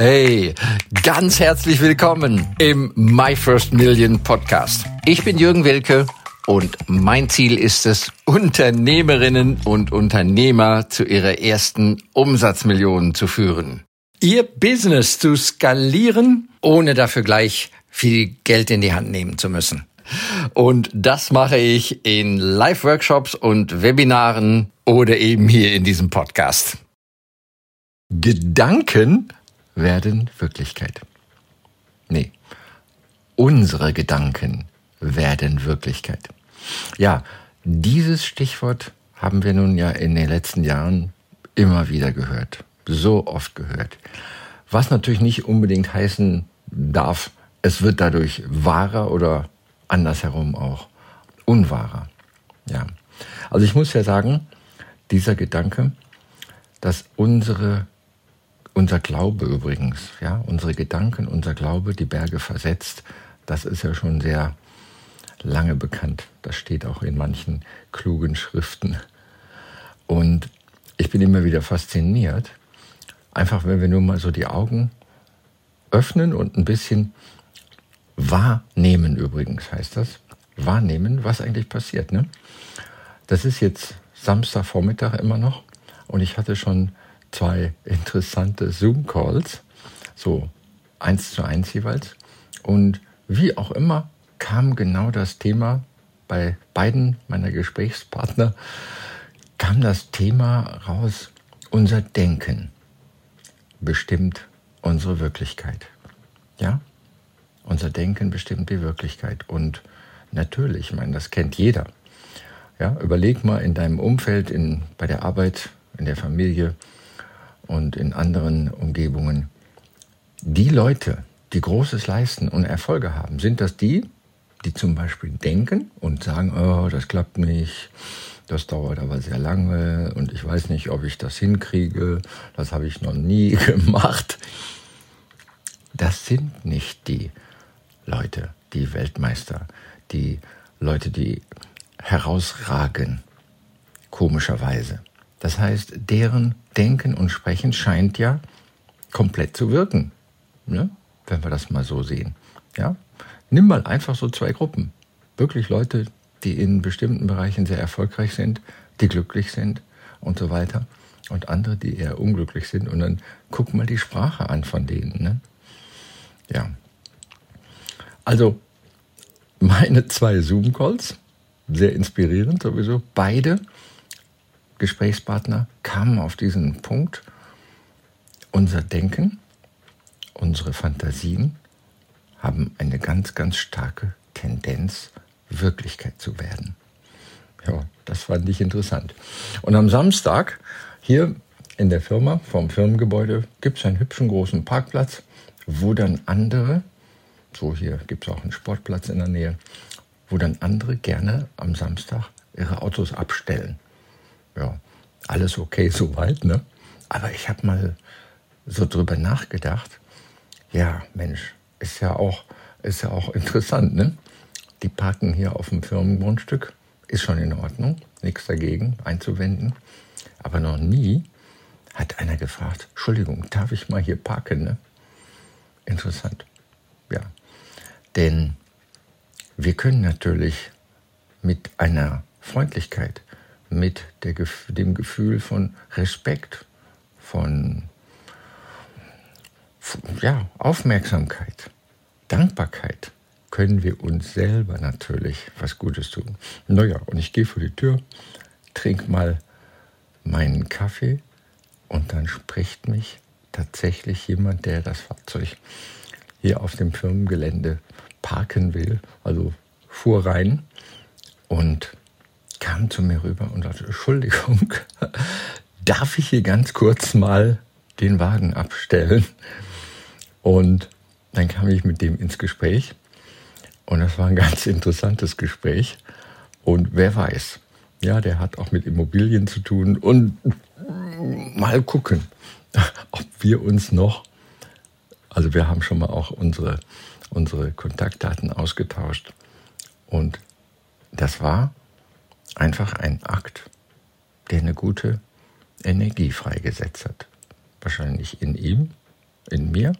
Hey, ganz herzlich willkommen im My First Million Podcast. Ich bin Jürgen Wilke und mein Ziel ist es, Unternehmerinnen und Unternehmer zu ihrer ersten Umsatzmillionen zu führen. Ihr Business zu skalieren, ohne dafür gleich viel Geld in die Hand nehmen zu müssen. Und das mache ich in Live-Workshops und Webinaren oder eben hier in diesem Podcast. Gedanken werden Wirklichkeit. Nee, unsere Gedanken werden Wirklichkeit. Ja, dieses Stichwort haben wir nun ja in den letzten Jahren immer wieder gehört, so oft gehört. Was natürlich nicht unbedingt heißen darf, es wird dadurch wahrer oder andersherum auch unwahrer. Ja. Also ich muss ja sagen, dieser Gedanke, dass unsere unser Glaube übrigens, ja, unsere Gedanken, unser Glaube die Berge versetzt, das ist ja schon sehr lange bekannt. Das steht auch in manchen klugen Schriften. Und ich bin immer wieder fasziniert, einfach wenn wir nur mal so die Augen öffnen und ein bisschen wahrnehmen übrigens heißt das. Wahrnehmen, was eigentlich passiert. Ne? Das ist jetzt Samstagvormittag immer noch und ich hatte schon zwei interessante Zoom-Calls, so eins zu eins jeweils. Und wie auch immer kam genau das Thema bei beiden meiner Gesprächspartner, kam das Thema raus, unser Denken bestimmt unsere Wirklichkeit. Ja? Unser Denken bestimmt die Wirklichkeit. Und natürlich, ich meine, das kennt jeder. Ja, überleg mal in deinem Umfeld, in, bei der Arbeit, in der Familie, und in anderen Umgebungen. Die Leute, die Großes leisten und Erfolge haben, sind das die, die zum Beispiel denken und sagen, oh, das klappt nicht, das dauert aber sehr lange und ich weiß nicht, ob ich das hinkriege, das habe ich noch nie gemacht. Das sind nicht die Leute, die Weltmeister, die Leute, die herausragen, komischerweise. Das heißt, deren Denken und Sprechen scheint ja komplett zu wirken, ne? wenn wir das mal so sehen. Ja? Nimm mal einfach so zwei Gruppen. Wirklich Leute, die in bestimmten Bereichen sehr erfolgreich sind, die glücklich sind und so weiter. Und andere, die eher unglücklich sind. Und dann guck mal die Sprache an von denen. Ne? Ja. Also, meine zwei Zoom-Calls, sehr inspirierend sowieso, beide Gesprächspartner kamen auf diesen Punkt, unser Denken, unsere Fantasien haben eine ganz, ganz starke Tendenz, Wirklichkeit zu werden. Ja, das fand ich interessant. Und am Samstag hier in der Firma, vom Firmengebäude, gibt es einen hübschen großen Parkplatz, wo dann andere, so hier gibt es auch einen Sportplatz in der Nähe, wo dann andere gerne am Samstag ihre Autos abstellen. Ja, alles okay soweit, ne? Aber ich habe mal so drüber nachgedacht. Ja, Mensch, ist ja auch, ist ja auch interessant, ne? Die parken hier auf dem Firmengrundstück, ist schon in Ordnung, nichts dagegen einzuwenden. Aber noch nie hat einer gefragt, Entschuldigung, darf ich mal hier parken, ne? Interessant, ja. Denn wir können natürlich mit einer Freundlichkeit mit der, dem Gefühl von Respekt, von, von ja, Aufmerksamkeit, Dankbarkeit können wir uns selber natürlich was Gutes tun. Naja, und ich gehe vor die Tür, trinke mal meinen Kaffee und dann spricht mich tatsächlich jemand, der das Fahrzeug hier auf dem Firmengelände parken will, also fuhr rein und kam zu mir rüber und sagte, Entschuldigung, darf ich hier ganz kurz mal den Wagen abstellen? Und dann kam ich mit dem ins Gespräch und das war ein ganz interessantes Gespräch. Und wer weiß, ja, der hat auch mit Immobilien zu tun und mal gucken, ob wir uns noch, also wir haben schon mal auch unsere, unsere Kontaktdaten ausgetauscht und das war einfach ein Akt, der eine gute Energie freigesetzt hat. Wahrscheinlich in ihm in mir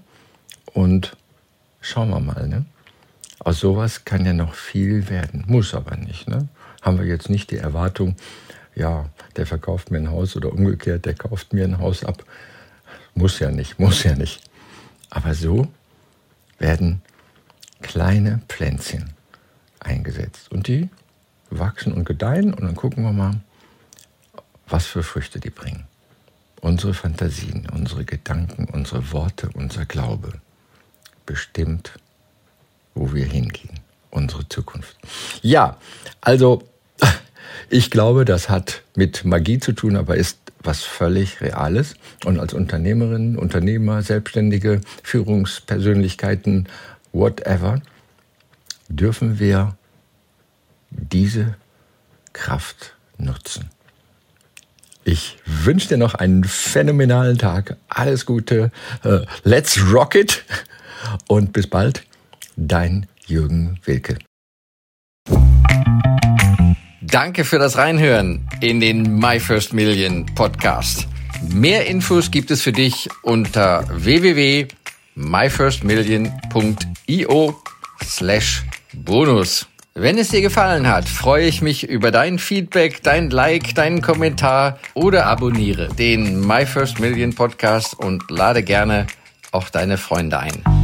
und schauen wir mal. Ne? Aus sowas kann ja noch viel werden, muss aber nicht. Ne? Haben wir jetzt nicht die Erwartung, ja, der verkauft mir ein Haus oder umgekehrt, der kauft mir ein Haus ab. Muss ja nicht, muss ja nicht. Aber so werden kleine Pflänzchen eingesetzt und die wachsen und gedeihen und dann gucken wir mal, was für Früchte die bringen. Unsere Fantasien, unsere Gedanken, unsere Worte, unser Glaube bestimmt, wo wir hingehen, unsere Zukunft. Ja, also ich glaube, das hat mit Magie zu tun, aber ist was völlig Reales. Und als Unternehmerin, Unternehmer, Selbstständige, Führungspersönlichkeiten, whatever, dürfen wir diese Kraft nutzen. Ich wünsche dir noch einen phänomenalen Tag. Alles Gute. Uh, let's rock it. Und bis bald. Dein Jürgen Wilke. Danke für das Reinhören in den My First Million Podcast. Mehr Infos gibt es für dich unter www.myfirstmillion.io slash bonus. Wenn es dir gefallen hat, freue ich mich über dein Feedback, dein Like, deinen Kommentar oder abonniere den My First Million Podcast und lade gerne auch deine Freunde ein.